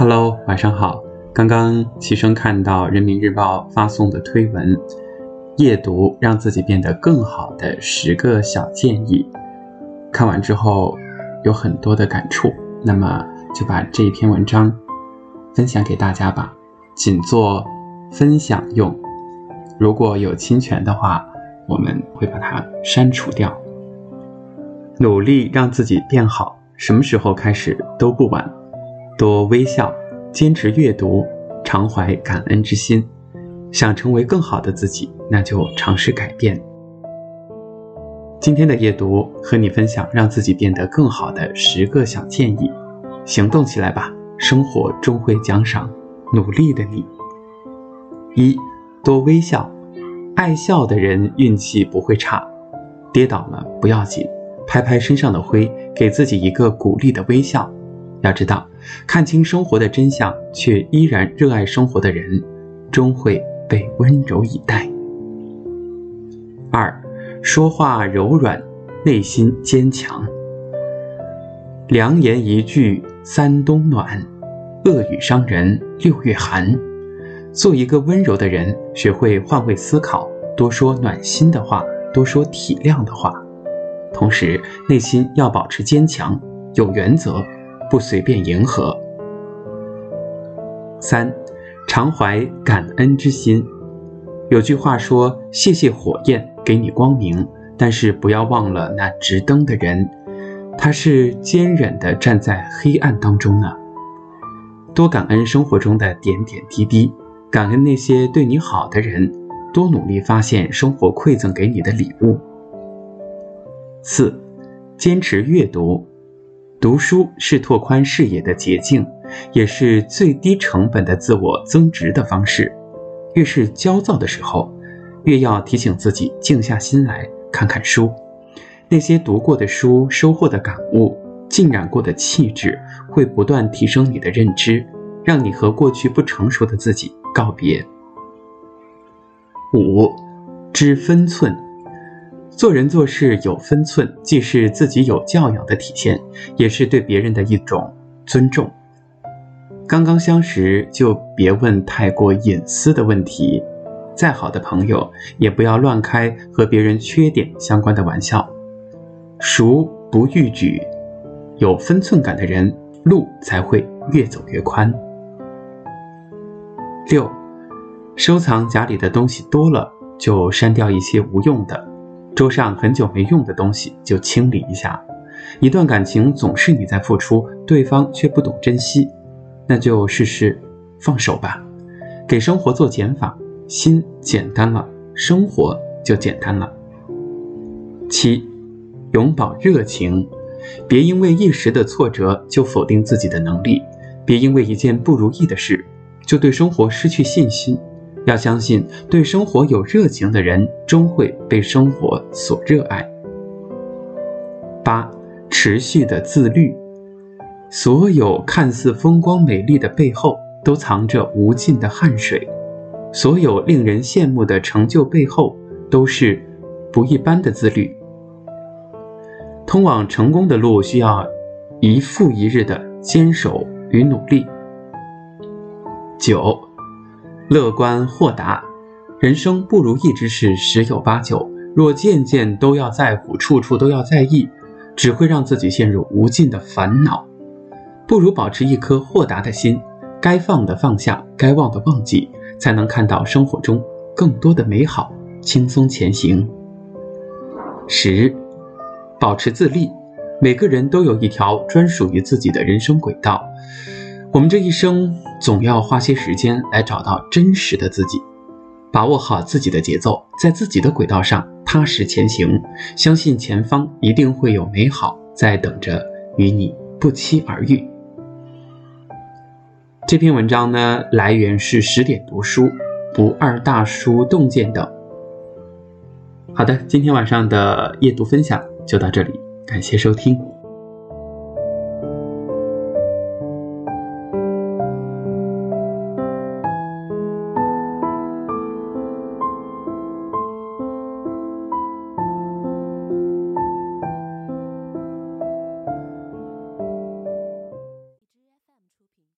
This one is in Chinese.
Hello，晚上好。刚刚齐声看到人民日报发送的推文，夜读让自己变得更好的十个小建议。看完之后有很多的感触，那么就把这一篇文章分享给大家吧，仅做分享用。如果有侵权的话，我们会把它删除掉。努力让自己变好，什么时候开始都不晚。多微笑，坚持阅读，常怀感恩之心。想成为更好的自己，那就尝试改变。今天的夜读和你分享让自己变得更好的十个小建议，行动起来吧！生活终会奖赏努力的你。一多微笑，爱笑的人运气不会差。跌倒了不要紧，拍拍身上的灰，给自己一个鼓励的微笑。要知道，看清生活的真相却依然热爱生活的人，终会被温柔以待。二，说话柔软，内心坚强。良言一句三冬暖，恶语伤人六月寒。做一个温柔的人，学会换位思考，多说暖心的话，多说体谅的话，同时内心要保持坚强，有原则。不随便迎合。三，常怀感恩之心。有句话说：“谢谢火焰给你光明，但是不要忘了那直灯的人，他是坚忍的站在黑暗当中呢。”多感恩生活中的点点滴滴，感恩那些对你好的人，多努力发现生活馈赠给你的礼物。四，坚持阅读。读书是拓宽视野的捷径，也是最低成本的自我增值的方式。越是焦躁的时候，越要提醒自己静下心来看看书。那些读过的书，收获的感悟，浸染过的气质，会不断提升你的认知，让你和过去不成熟的自己告别。五，知分寸。做人做事有分寸，既是自己有教养的体现，也是对别人的一种尊重。刚刚相识就别问太过隐私的问题，再好的朋友也不要乱开和别人缺点相关的玩笑。熟不逾矩，有分寸感的人，路才会越走越宽。六，收藏夹里的东西多了，就删掉一些无用的。桌上很久没用的东西就清理一下。一段感情总是你在付出，对方却不懂珍惜，那就试试放手吧。给生活做减法，心简单了，生活就简单了。七，永葆热情，别因为一时的挫折就否定自己的能力，别因为一件不如意的事就对生活失去信心。要相信，对生活有热情的人，终会被生活所热爱。八，持续的自律。所有看似风光美丽的背后，都藏着无尽的汗水；所有令人羡慕的成就背后，都是不一般的自律。通往成功的路，需要一复一日的坚守与努力。九。乐观豁达，人生不如意之事十有八九。若件件都要在乎，处处都要在意，只会让自己陷入无尽的烦恼。不如保持一颗豁达的心，该放的放下，该忘的忘记，才能看到生活中更多的美好。轻松前行。十，保持自立。每个人都有一条专属于自己的人生轨道。我们这一生总要花些时间来找到真实的自己，把握好自己的节奏，在自己的轨道上踏实前行，相信前方一定会有美好在等着与你不期而遇。这篇文章呢，来源是十点读书、不二大叔洞见等。好的，今天晚上的夜读分享就到这里，感谢收听。